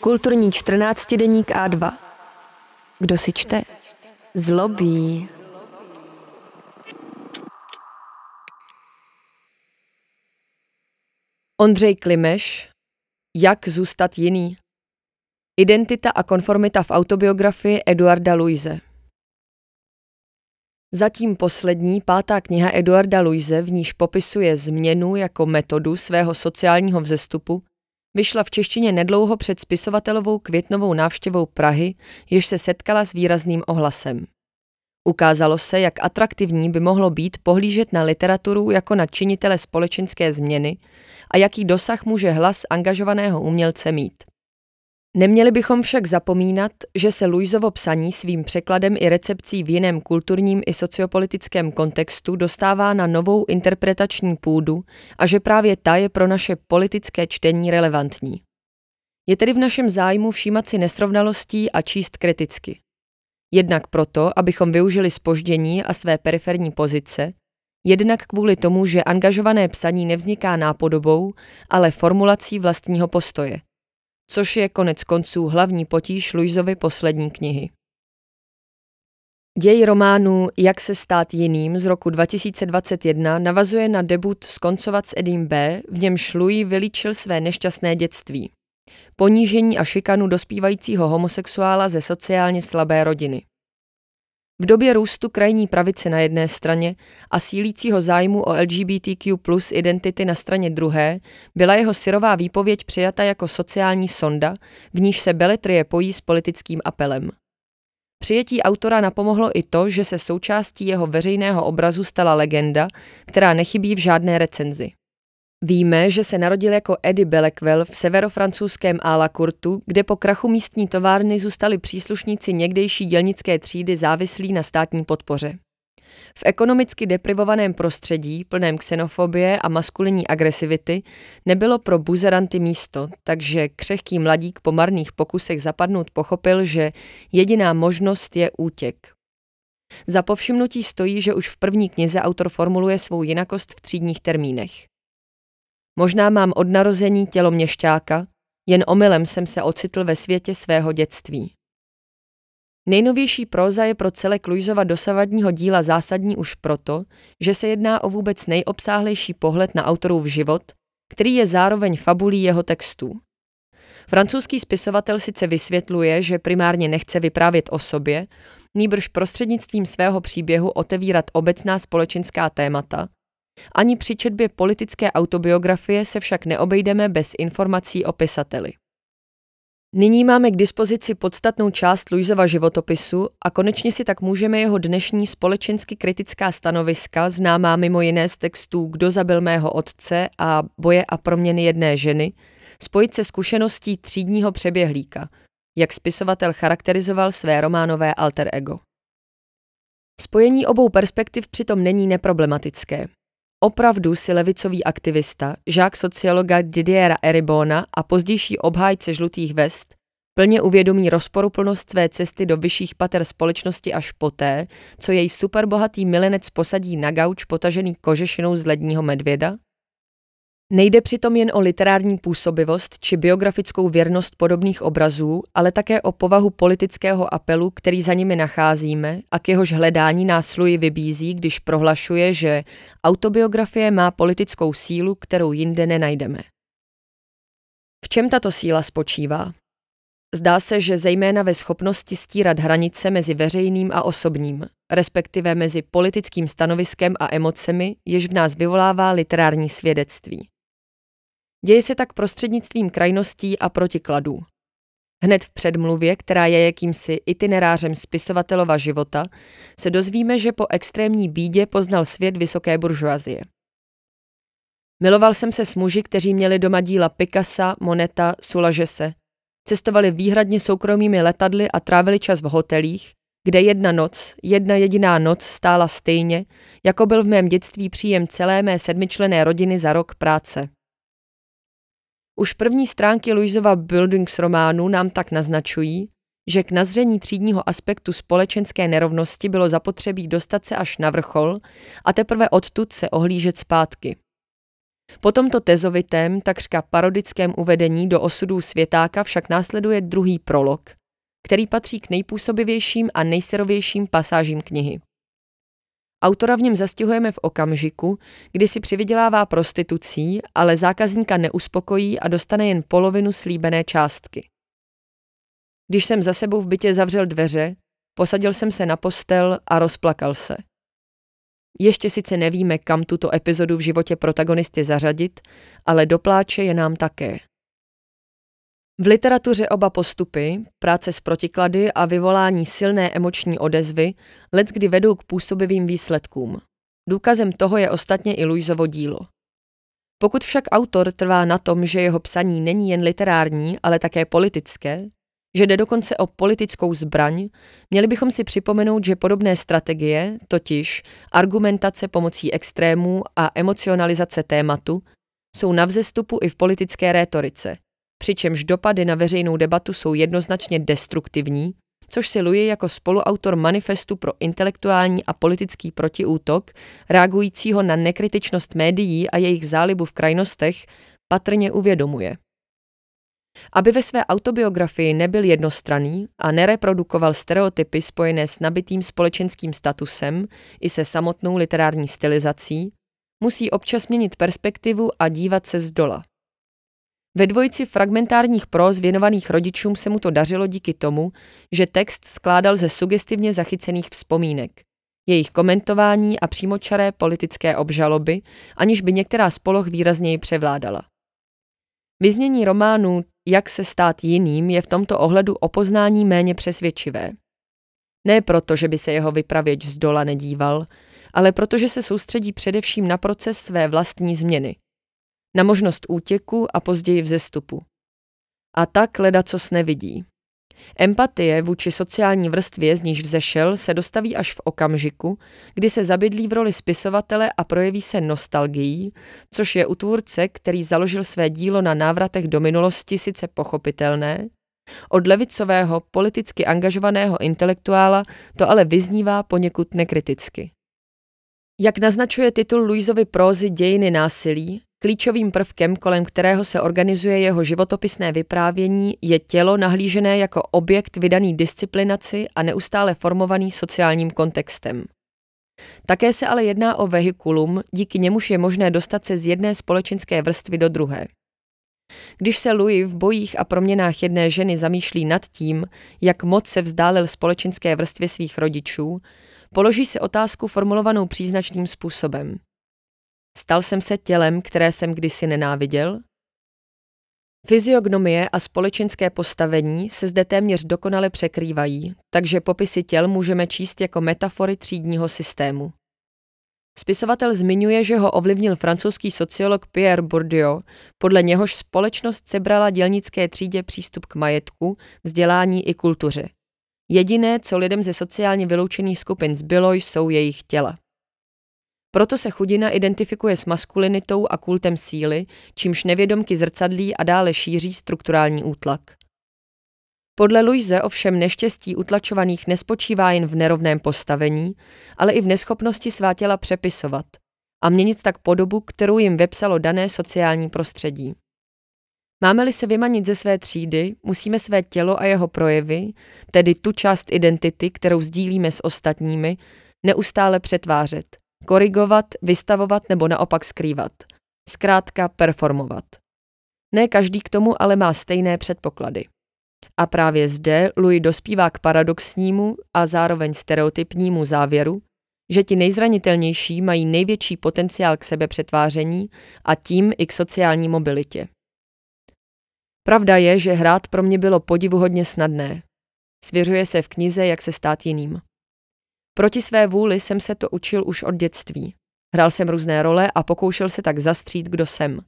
Kulturní 14 deník A2. Kdo si čte? Zlobí. Ondřej Klimeš Jak zůstat jiný? Identita a konformita v autobiografii Eduarda Luise. Zatím poslední, pátá kniha Eduarda Luise, v níž popisuje změnu jako metodu svého sociálního vzestupu, vyšla v češtině nedlouho před spisovatelovou květnovou návštěvou Prahy, jež se setkala s výrazným ohlasem. Ukázalo se, jak atraktivní by mohlo být pohlížet na literaturu jako na činitele společenské změny a jaký dosah může hlas angažovaného umělce mít. Neměli bychom však zapomínat, že se Luizovo psaní svým překladem i recepcí v jiném kulturním i sociopolitickém kontextu dostává na novou interpretační půdu a že právě ta je pro naše politické čtení relevantní. Je tedy v našem zájmu všímat si nesrovnalostí a číst kriticky. Jednak proto, abychom využili spoždění a své periferní pozice, jednak kvůli tomu, že angažované psaní nevzniká nápodobou, ale formulací vlastního postoje – což je konec konců hlavní potíž Luizovy poslední knihy. Děj románu Jak se stát jiným z roku 2021 navazuje na debut Skoncovat s Edim B., v němž Louis vylíčil své nešťastné dětství. Ponížení a šikanu dospívajícího homosexuála ze sociálně slabé rodiny. V době růstu krajní pravice na jedné straně a sílícího zájmu o LGBTQ plus identity na straně druhé byla jeho syrová výpověď přijata jako sociální sonda, v níž se beletrie pojí s politickým apelem. Přijetí autora napomohlo i to, že se součástí jeho veřejného obrazu stala legenda, která nechybí v žádné recenzi. Víme, že se narodil jako Eddie Belekwell v severofrancouzském Alakurtu, kde po krachu místní továrny zůstali příslušníci někdejší dělnické třídy závislí na státní podpoře. V ekonomicky deprivovaném prostředí, plném xenofobie a maskulinní agresivity, nebylo pro buzeranty místo, takže křehký mladík po marných pokusech zapadnout pochopil, že jediná možnost je útěk. Za povšimnutí stojí, že už v první knize autor formuluje svou jinakost v třídních termínech. Možná mám od narození tělo měšťáka, jen omylem jsem se ocitl ve světě svého dětství. Nejnovější próza je pro celek Luizova dosavadního díla zásadní už proto, že se jedná o vůbec nejobsáhlejší pohled na autorův život, který je zároveň fabulí jeho textů. Francouzský spisovatel sice vysvětluje, že primárně nechce vyprávět o sobě, nýbrž prostřednictvím svého příběhu otevírat obecná společenská témata, ani při četbě politické autobiografie se však neobejdeme bez informací o pisateli. Nyní máme k dispozici podstatnou část Luizova životopisu a konečně si tak můžeme jeho dnešní společensky kritická stanoviska, známá mimo jiné z textů Kdo zabil mého otce a Boje a proměny jedné ženy, spojit se zkušeností třídního přeběhlíka, jak spisovatel charakterizoval své románové alter ego. Spojení obou perspektiv přitom není neproblematické. Opravdu si levicový aktivista, žák sociologa Didiera Eribona a pozdější obhájce žlutých vest plně uvědomí rozporuplnost své cesty do vyšších pater společnosti až poté, co jej superbohatý milenec posadí na gauč potažený kožešinou z ledního medvěda? Nejde přitom jen o literární působivost či biografickou věrnost podobných obrazů, ale také o povahu politického apelu, který za nimi nacházíme a k jehož hledání nás Louis vybízí, když prohlašuje, že autobiografie má politickou sílu, kterou jinde nenajdeme. V čem tato síla spočívá? Zdá se, že zejména ve schopnosti stírat hranice mezi veřejným a osobním, respektive mezi politickým stanoviskem a emocemi, jež v nás vyvolává literární svědectví. Děje se tak prostřednictvím krajností a protikladů. Hned v předmluvě, která je jakýmsi itinerářem spisovatelova života, se dozvíme, že po extrémní bídě poznal svět vysoké buržoazie. Miloval jsem se s muži, kteří měli doma díla Picassa, Moneta, Sulažese. Cestovali výhradně soukromými letadly a trávili čas v hotelích, kde jedna noc, jedna jediná noc stála stejně, jako byl v mém dětství příjem celé mé sedmičlené rodiny za rok práce. Už první stránky Luizova Buildings románu nám tak naznačují, že k nazření třídního aspektu společenské nerovnosti bylo zapotřebí dostat se až na vrchol a teprve odtud se ohlížet zpátky. Po tomto tezovitém, takřka parodickém uvedení do osudů světáka však následuje druhý prolog, který patří k nejpůsobivějším a nejserovějším pasážím knihy. Autora v něm zastihujeme v okamžiku, kdy si přivydělává prostitucí, ale zákazníka neuspokojí a dostane jen polovinu slíbené částky. Když jsem za sebou v bytě zavřel dveře, posadil jsem se na postel a rozplakal se. Ještě sice nevíme, kam tuto epizodu v životě protagonisty zařadit, ale do pláče je nám také. V literatuře oba postupy, práce s protiklady a vyvolání silné emoční odezvy, kdy vedou k působivým výsledkům. Důkazem toho je ostatně i Luizovo dílo. Pokud však autor trvá na tom, že jeho psaní není jen literární, ale také politické, že jde dokonce o politickou zbraň, měli bychom si připomenout, že podobné strategie, totiž argumentace pomocí extrémů a emocionalizace tématu, jsou na vzestupu i v politické rétorice, přičemž dopady na veřejnou debatu jsou jednoznačně destruktivní, což si Louis jako spoluautor manifestu pro intelektuální a politický protiútok, reagujícího na nekritičnost médií a jejich zálibu v krajnostech, patrně uvědomuje. Aby ve své autobiografii nebyl jednostranný a nereprodukoval stereotypy spojené s nabitým společenským statusem i se samotnou literární stylizací, musí občas měnit perspektivu a dívat se z dola. Ve dvojici fragmentárních próz věnovaných rodičům se mu to dařilo díky tomu, že text skládal ze sugestivně zachycených vzpomínek, jejich komentování a přímočaré politické obžaloby, aniž by některá z poloh výrazněji převládala. Vyznění románu Jak se stát jiným je v tomto ohledu o poznání méně přesvědčivé. Ne proto, že by se jeho vypravěč z dola nedíval, ale protože se soustředí především na proces své vlastní změny. Na možnost útěku a později vzestupu. A tak leda co nevidí. Empatie vůči sociální vrstvě, z níž vzešel, se dostaví až v okamžiku, kdy se zabydlí v roli spisovatele a projeví se nostalgií, což je u tvůrce, který založil své dílo na návratech do minulosti sice pochopitelné, od levicového, politicky angažovaného intelektuála to ale vyznívá poněkud nekriticky. Jak naznačuje titul Luizovy prózy Dějiny násilí, Klíčovým prvkem, kolem kterého se organizuje jeho životopisné vyprávění, je tělo nahlížené jako objekt vydaný disciplinaci a neustále formovaný sociálním kontextem. Také se ale jedná o vehikulum, díky němuž je možné dostat se z jedné společenské vrstvy do druhé. Když se Louis v bojích a proměnách jedné ženy zamýšlí nad tím, jak moc se vzdálil společenské vrstvě svých rodičů, položí se otázku formulovanou příznačným způsobem. Stal jsem se tělem, které jsem kdysi nenáviděl? Fyziognomie a společenské postavení se zde téměř dokonale překrývají, takže popisy těl můžeme číst jako metafory třídního systému. Spisovatel zmiňuje, že ho ovlivnil francouzský sociolog Pierre Bourdieu, podle něhož společnost sebrala dělnické třídě přístup k majetku, vzdělání i kultuře. Jediné, co lidem ze sociálně vyloučených skupin zbylo, jsou jejich těla. Proto se chudina identifikuje s maskulinitou a kultem síly, čímž nevědomky zrcadlí a dále šíří strukturální útlak. Podle Luise ovšem neštěstí utlačovaných nespočívá jen v nerovném postavení, ale i v neschopnosti svá těla přepisovat a měnit tak podobu, kterou jim vepsalo dané sociální prostředí. Máme-li se vymanit ze své třídy, musíme své tělo a jeho projevy, tedy tu část identity, kterou sdílíme s ostatními, neustále přetvářet – korigovat, vystavovat nebo naopak skrývat. Zkrátka performovat. Ne každý k tomu ale má stejné předpoklady. A právě zde Louis dospívá k paradoxnímu a zároveň stereotypnímu závěru, že ti nejzranitelnější mají největší potenciál k sebepřetváření a tím i k sociální mobilitě. Pravda je, že hrát pro mě bylo podivuhodně snadné. Svěřuje se v knize, jak se stát jiným. Proti své vůli jsem se to učil už od dětství. Hrál jsem různé role a pokoušel se tak zastřít, kdo jsem.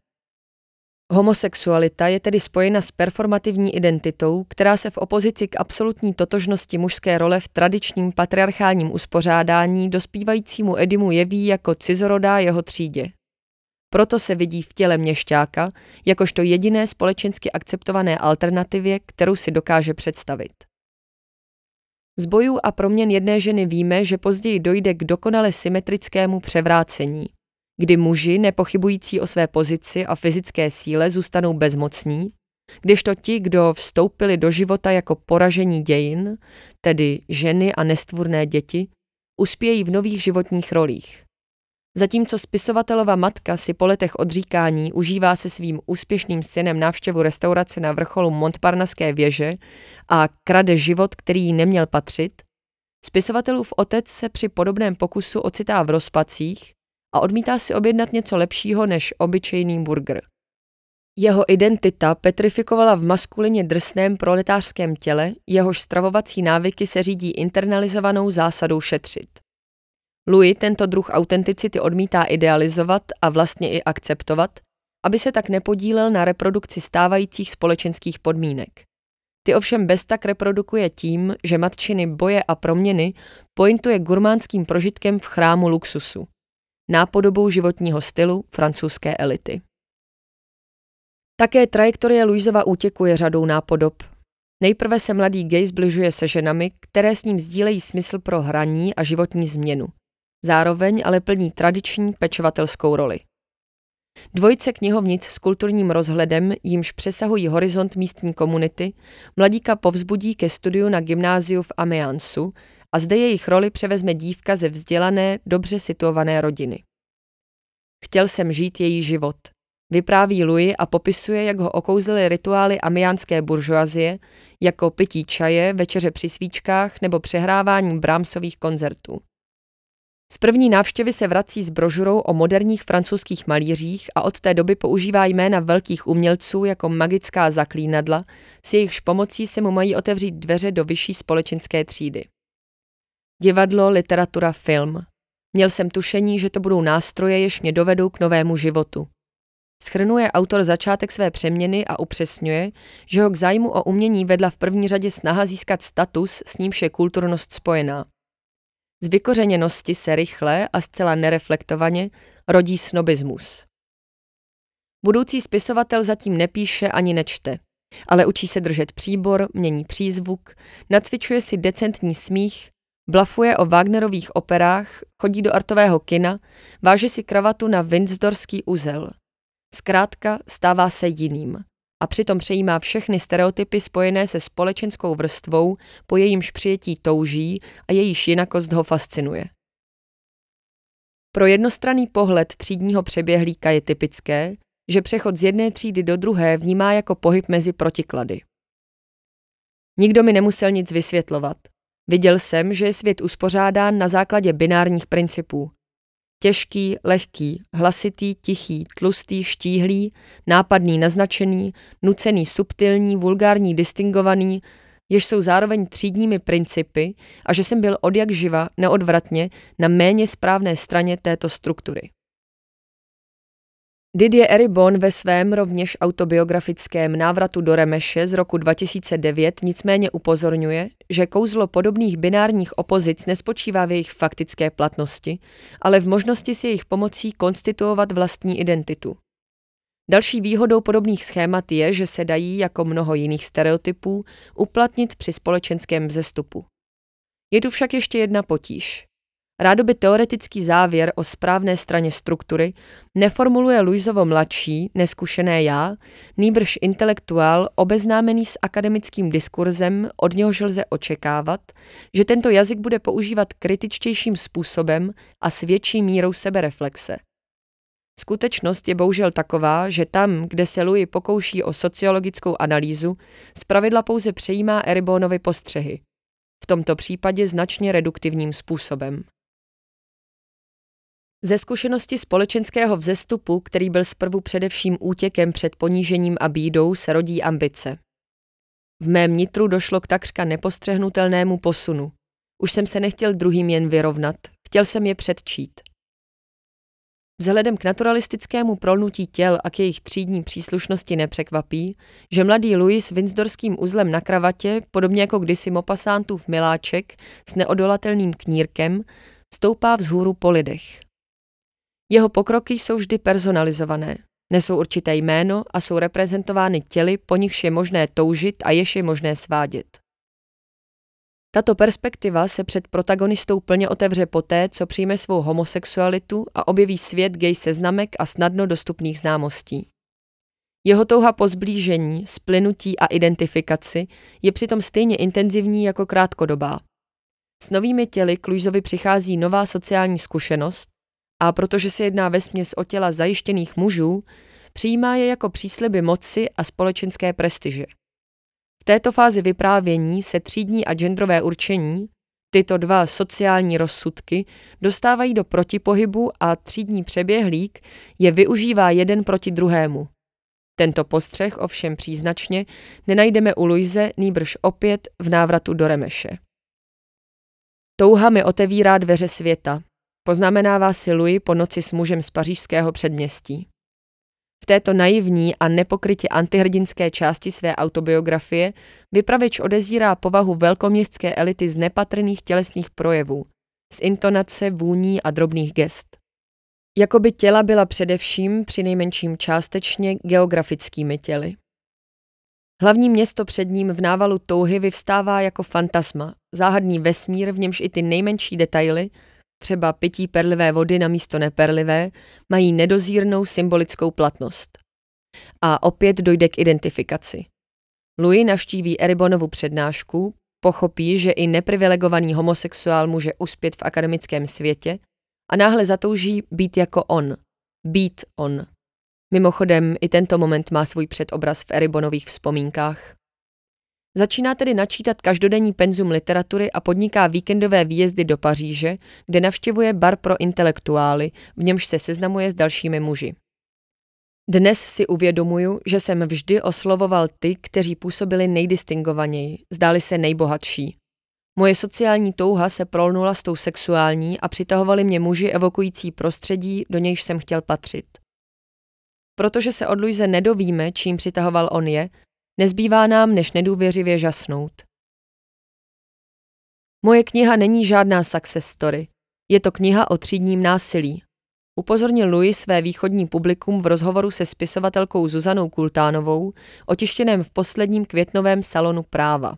Homosexualita je tedy spojena s performativní identitou, která se v opozici k absolutní totožnosti mužské role v tradičním patriarchálním uspořádání dospívajícímu Edimu jeví jako cizorodá jeho třídě. Proto se vidí v těle měšťáka jakožto jediné společensky akceptované alternativě, kterou si dokáže představit. Z bojů a proměn jedné ženy víme, že později dojde k dokonale symetrickému převrácení. kdy muži, nepochybující o své pozici a fyzické síle, zůstanou bezmocní, kdežto ti, kdo vstoupili do života jako poražení dějin, tedy ženy a nestvůrné děti, uspějí v nových životních rolích. Zatímco spisovatelova matka si po letech odříkání užívá se svým úspěšným synem návštěvu restaurace na vrcholu Montparnaské věže a krade život, který jí neměl patřit, spisovatelův otec se při podobném pokusu ocitá v rozpacích a odmítá si objednat něco lepšího než obyčejný burger. Jeho identita petrifikovala v maskulině drsném proletářském těle, jehož stravovací návyky se řídí internalizovanou zásadou šetřit. Louis tento druh autenticity odmítá idealizovat a vlastně i akceptovat, aby se tak nepodílel na reprodukci stávajících společenských podmínek. Ty ovšem bez tak reprodukuje tím, že matčiny boje a proměny pointuje gurmánským prožitkem v chrámu luxusu, nápodobou životního stylu francouzské elity. Také trajektorie Luizova útěku je řadou nápodob. Nejprve se mladý gay zbližuje se ženami, které s ním sdílejí smysl pro hraní a životní změnu. Zároveň ale plní tradiční pečovatelskou roli. Dvojice knihovnic s kulturním rozhledem, jimž přesahují horizont místní komunity, mladíka povzbudí ke studiu na gymnáziu v Amiansu a zde jejich roli převezme dívka ze vzdělané, dobře situované rodiny. Chtěl jsem žít její život – Vypráví Louis a popisuje, jak ho okouzily rituály amiánské buržoazie, jako pití čaje, večeře při svíčkách nebo přehrávání brámsových koncertů. Z první návštěvy se vrací s brožurou o moderních francouzských malířích a od té doby používá jména velkých umělců jako magická zaklínadla, s jejichž pomocí se mu mají otevřít dveře do vyšší společenské třídy. Divadlo, literatura, film. Měl jsem tušení, že to budou nástroje, jež mě dovedou k novému životu. Schrnuje autor začátek své přeměny a upřesňuje, že ho k zájmu o umění vedla v první řadě snaha získat status, s nímž je kulturnost spojená. Z vykořeněnosti se rychle a zcela nereflektovaně rodí snobismus. Budoucí spisovatel zatím nepíše ani nečte, ale učí se držet příbor, mění přízvuk, nacvičuje si decentní smích, blafuje o Wagnerových operách, chodí do artového kina, váže si kravatu na Windsdorský uzel – Zkrátka stává se jiným a přitom přejímá všechny stereotypy spojené se společenskou vrstvou, po jejímž přijetí touží a jejíž jinakost ho fascinuje. Pro jednostranný pohled třídního přeběhlíka je typické, že přechod z jedné třídy do druhé vnímá jako pohyb mezi protiklady. Nikdo mi nemusel nic vysvětlovat. Viděl jsem, že je svět uspořádán na základě binárních principů. Těžký, lehký, hlasitý, tichý, tlustý, štíhlý, nápadný, naznačený, nucený, subtilní, vulgární, distingovaný, jež jsou zároveň třídními principy a že jsem byl od jak živa, neodvratně, na méně správné straně této struktury. Didier Eribon ve svém rovněž autobiografickém návratu do Remeše z roku 2009 nicméně upozorňuje, že kouzlo podobných binárních opozic nespočívá v jejich faktické platnosti, ale v možnosti si jejich pomocí konstituovat vlastní identitu. Další výhodou podobných schémat je, že se dají, jako mnoho jiných stereotypů, uplatnit při společenském vzestupu. Je tu však ještě jedna potíž. Rádoby teoretický závěr o správné straně struktury neformuluje Luizovo mladší, neskušené já, nýbrž intelektuál obeznámený s akademickým diskurzem, od něhož lze očekávat, že tento jazyk bude používat kritičtějším způsobem a s větší mírou sebereflexe. Skutečnost je bohužel taková, že tam, kde se Louis pokouší o sociologickou analýzu, zpravidla pouze přejímá Eribonovi postřehy. V tomto případě značně reduktivním způsobem. Ze zkušenosti společenského vzestupu, který byl zprvu především útěkem před ponížením a bídou, se rodí ambice. V mém nitru došlo k takřka nepostřehnutelnému posunu. Už jsem se nechtěl druhým jen vyrovnat, chtěl jsem je předčít. Vzhledem k naturalistickému prolnutí těl a k jejich třídní příslušnosti nepřekvapí, že mladý Louis s vinzdorským uzlem na kravatě, podobně jako kdysi Mopasantův miláček s neodolatelným knírkem, stoupá vzhůru po lidech. Jeho pokroky jsou vždy personalizované. Nesou určité jméno a jsou reprezentovány těly, po nichž je možné toužit a jež je možné svádět. Tato perspektiva se před protagonistou plně otevře poté, co přijme svou homosexualitu a objeví svět gay seznamek a snadno dostupných známostí. Jeho touha po zblížení, splynutí a identifikaci je přitom stejně intenzivní jako krátkodobá. S novými těly k Luizovi přichází nová sociální zkušenost a protože se jedná vesměs o těla zajištěných mužů, přijímá je jako přísliby moci a společenské prestiže. V této fázi vyprávění se třídní a genderové určení, tyto dva sociální rozsudky, dostávají do protipohybu a třídní přeběhlík je využívá jeden proti druhému. Tento postřeh ovšem příznačně nenajdeme u Luise nýbrž opět v návratu do Remeše. Touha mi otevírá dveře světa, poznamenává si Louis po noci s mužem z pařížského předměstí. V této naivní a nepokrytě antihrdinské části své autobiografie vypravěč odezírá povahu velkoměstské elity z nepatrných tělesných projevů, z intonace, vůní a drobných gest. Jakoby těla byla především, při nejmenším částečně, geografickými těly. Hlavní město před ním v návalu touhy vyvstává jako fantasma, záhadný vesmír, v němž i ty nejmenší detaily, třeba pití perlivé vody na místo neperlivé, mají nedozírnou symbolickou platnost. A opět dojde k identifikaci. Louis navštíví Eribonovu přednášku, pochopí, že i neprivilegovaný homosexuál může uspět v akademickém světě a náhle zatouží být jako on. Být on. Mimochodem, i tento moment má svůj předobraz v Eribonových vzpomínkách. Začíná tedy načítat každodenní penzum literatury a podniká víkendové výjezdy do Paříže, kde navštěvuje bar pro intelektuály, v němž se seznamuje s dalšími muži. Dnes si uvědomuju, že jsem vždy oslovoval ty, kteří působili nejdistingovaněji, zdáli se nejbohatší. Moje sociální touha se prolnula s tou sexuální a přitahovali mě muži evokující prostředí, do nějž jsem chtěl patřit. Protože se od Luise nedovíme, čím přitahoval on je, nezbývá nám, než nedůvěřivě žasnout. Moje kniha není žádná success story. Je to kniha o třídním násilí. Upozornil Louis své východní publikum v rozhovoru se spisovatelkou Zuzanou Kultánovou, otištěném v posledním květnovém salonu práva.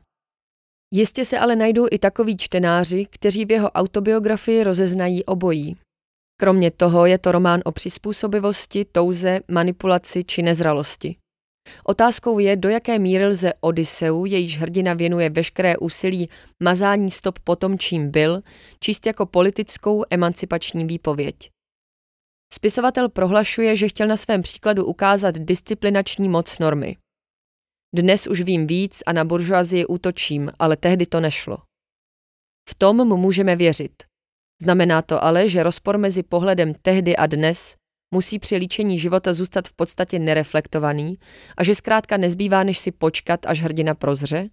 Jistě se ale najdou i takoví čtenáři, kteří v jeho autobiografii rozeznají obojí. Kromě toho je to román o přizpůsobivosti, touze, manipulaci či nezralosti. Otázkou je, do jaké míry lze Odyseu, jejíž hrdina věnuje veškeré úsilí mazání stop po tom, čím byl, číst jako politickou emancipační výpověď. Spisovatel prohlašuje, že chtěl na svém příkladu ukázat disciplinační moc normy. Dnes už vím víc a na buržoazii útočím, ale tehdy to nešlo. V tom mu můžeme věřit. Znamená to ale, že rozpor mezi pohledem tehdy a dnes musí při líčení života zůstat v podstatě nereflektovaný a že zkrátka nezbývá, než si počkat, až hrdina prozře?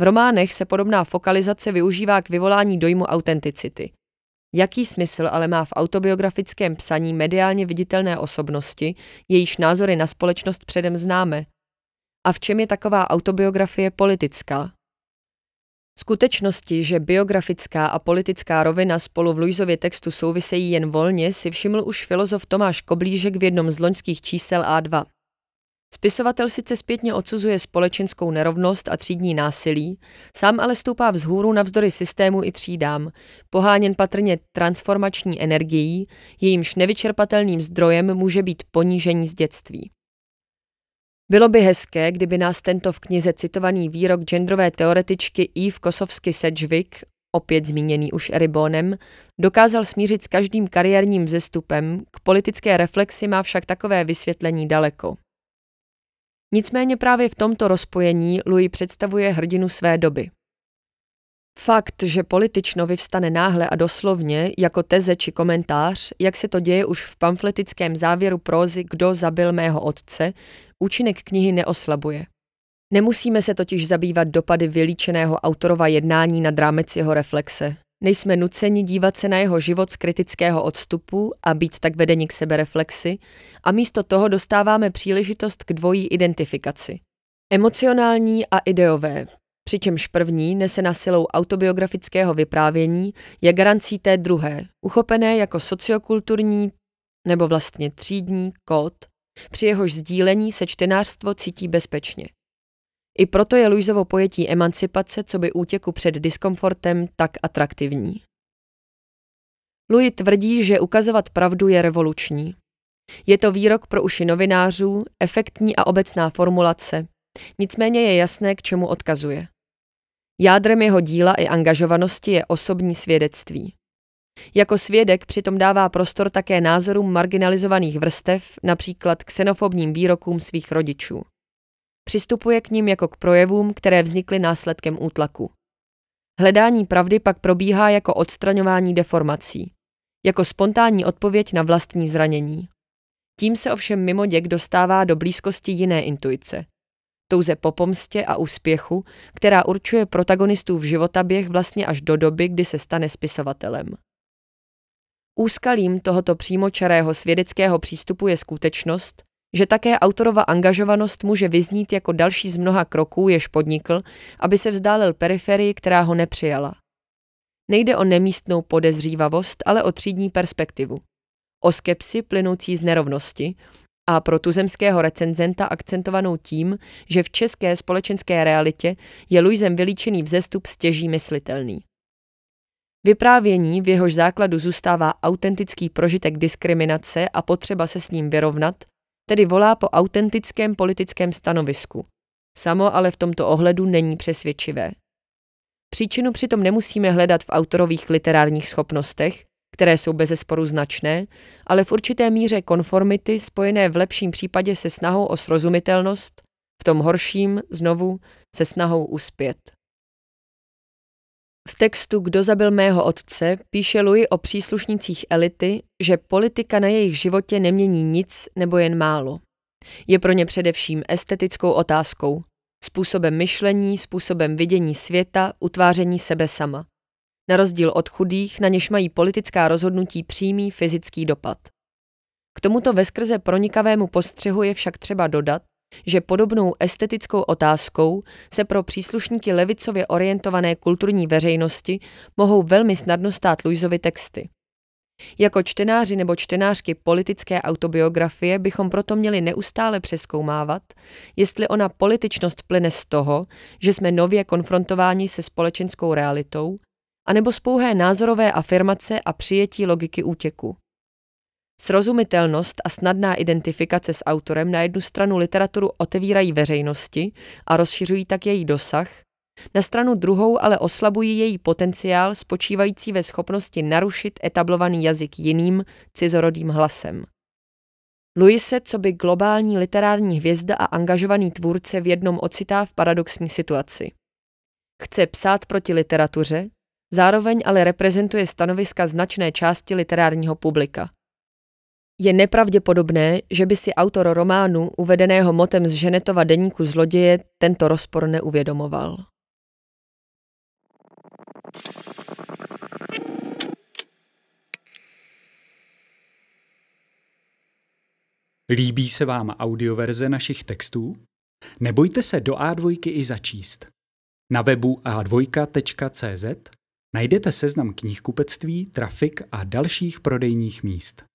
V románech se podobná fokalizace využívá k vyvolání dojmu autenticity. Jaký smysl ale má v autobiografickém psaní mediálně viditelné osobnosti, jejíž názory na společnost předem známe? A v čem je taková autobiografie politická? Skutečnosti, že biografická a politická rovina spolu v Luizově textu souvisejí jen volně, si všiml už filozof Tomáš Koblížek v jednom z loňských čísel A2. Spisovatel sice zpětně odsuzuje společenskou nerovnost a třídní násilí, sám ale stoupá vzhůru navzdory systému i třídám, poháněn patrně transformační energií, jejímž nevyčerpatelným zdrojem může být ponížení z dětství. Bylo by hezké, kdyby nás tento v knize citovaný výrok genderové teoretičky Eve Kosovsky Sedgwick, opět zmíněný už Eribonem, dokázal smířit s každým kariérním vzestupem, k politické reflexi má však takové vysvětlení daleko. Nicméně právě v tomto rozpojení Louis představuje hrdinu své doby. Fakt, že politično vyvstane náhle a doslovně, jako teze či komentář, jak se to děje už v pamfletickém závěru prózy Kdo zabil mého otce, účinek knihy neoslabuje. Nemusíme se totiž zabývat dopady vylíčeného autorova jednání na rámec jeho reflexe. Nejsme nuceni dívat se na jeho život z kritického odstupu a být tak vedeni k sebereflexi a místo toho dostáváme příležitost k dvojí identifikaci. Emocionální a ideové, přičemž první nese na silou autobiografického vyprávění je garancí té druhé, uchopené jako sociokulturní nebo vlastně třídní kód, při jehož sdílení se čtenářstvo cítí bezpečně. I proto je Luizovo pojetí emancipace, co by útěku před diskomfortem, tak atraktivní. Louis tvrdí, že ukazovat pravdu je revoluční. Je to výrok pro uši novinářů, efektní a obecná formulace, nicméně je jasné, k čemu odkazuje. Jádrem jeho díla i angažovanosti je osobní svědectví. Jako svědek přitom dává prostor také názorům marginalizovaných vrstev, například xenofobním výrokům svých rodičů. Přistupuje k ním jako k projevům, které vznikly následkem útlaku. Hledání pravdy pak probíhá jako odstraňování deformací, jako spontánní odpověď na vlastní zranění. Tím se ovšem mimo děk dostává do blízkosti jiné intuice. Touze po pomstě a úspěchu, která určuje protagonistů v životaběh vlastně až do doby, kdy se stane spisovatelem. Úskalím tohoto přímočarého svědeckého přístupu je skutečnost, že také autorova angažovanost může vyznít jako další z mnoha kroků, jež podnikl, aby se vzdálil periferii, která ho nepřijala. Nejde o nemístnou podezřívavost, ale o třídní perspektivu. O skepsi plynoucí z nerovnosti a pro tuzemského recenzenta akcentovanou tím, že v české společenské realitě je Luisem vylíčený vzestup stěží myslitelný. Vyprávění, v jehož základu zůstává autentický prožitek diskriminace a potřeba se s ním vyrovnat, tedy volá po autentickém politickém stanovisku. Samo ale v tomto ohledu není přesvědčivé. Příčinu přitom nemusíme hledat v autorových literárních schopnostech, které jsou bezesporu značné, ale v určité míře konformity spojené v lepším případě se snahou o srozumitelnost, v tom horším, znovu, se snahou uspět. V textu Kdo zabil mého otce píše Louis o příslušnících elity, že politika na jejich životě nemění nic nebo jen málo. Je pro ně především estetickou otázkou, způsobem myšlení, způsobem vidění světa, utváření sebe sama. Na rozdíl od chudých, na něž mají politická rozhodnutí přímý fyzický dopad. K tomuto veskrze pronikavému postřehu je však třeba dodat, že podobnou estetickou otázkou se pro příslušníky levicově orientované kulturní veřejnosti mohou velmi snadno stát Luizovi texty. Jako čtenáři nebo čtenářky politické autobiografie bychom proto měli neustále přeskoumávat, jestli ona političnost plyne z toho, že jsme nově konfrontováni se společenskou realitou, anebo z pouhé názorové afirmace a přijetí logiky útěku. Srozumitelnost a snadná identifikace s autorem na jednu stranu literaturu otevírají veřejnosti a rozšiřují tak její dosah, na stranu druhou ale oslabují její potenciál spočívající ve schopnosti narušit etablovaný jazyk jiným, cizorodým hlasem. Louis se, co by globální literární hvězda a angažovaný tvůrce v jednom ocitá v paradoxní situaci. Chce psát proti literatuře, zároveň ale reprezentuje stanoviska značné části literárního publika. Je nepravděpodobné, že by si autor románu, uvedeného motem z Ženetova deníku zloděje, tento rozpor neuvědomoval. Líbí se vám audioverze našich textů? Nebojte se do A2 i začíst. Na webu a2.cz najdete seznam knihkupectví, trafik a dalších prodejních míst.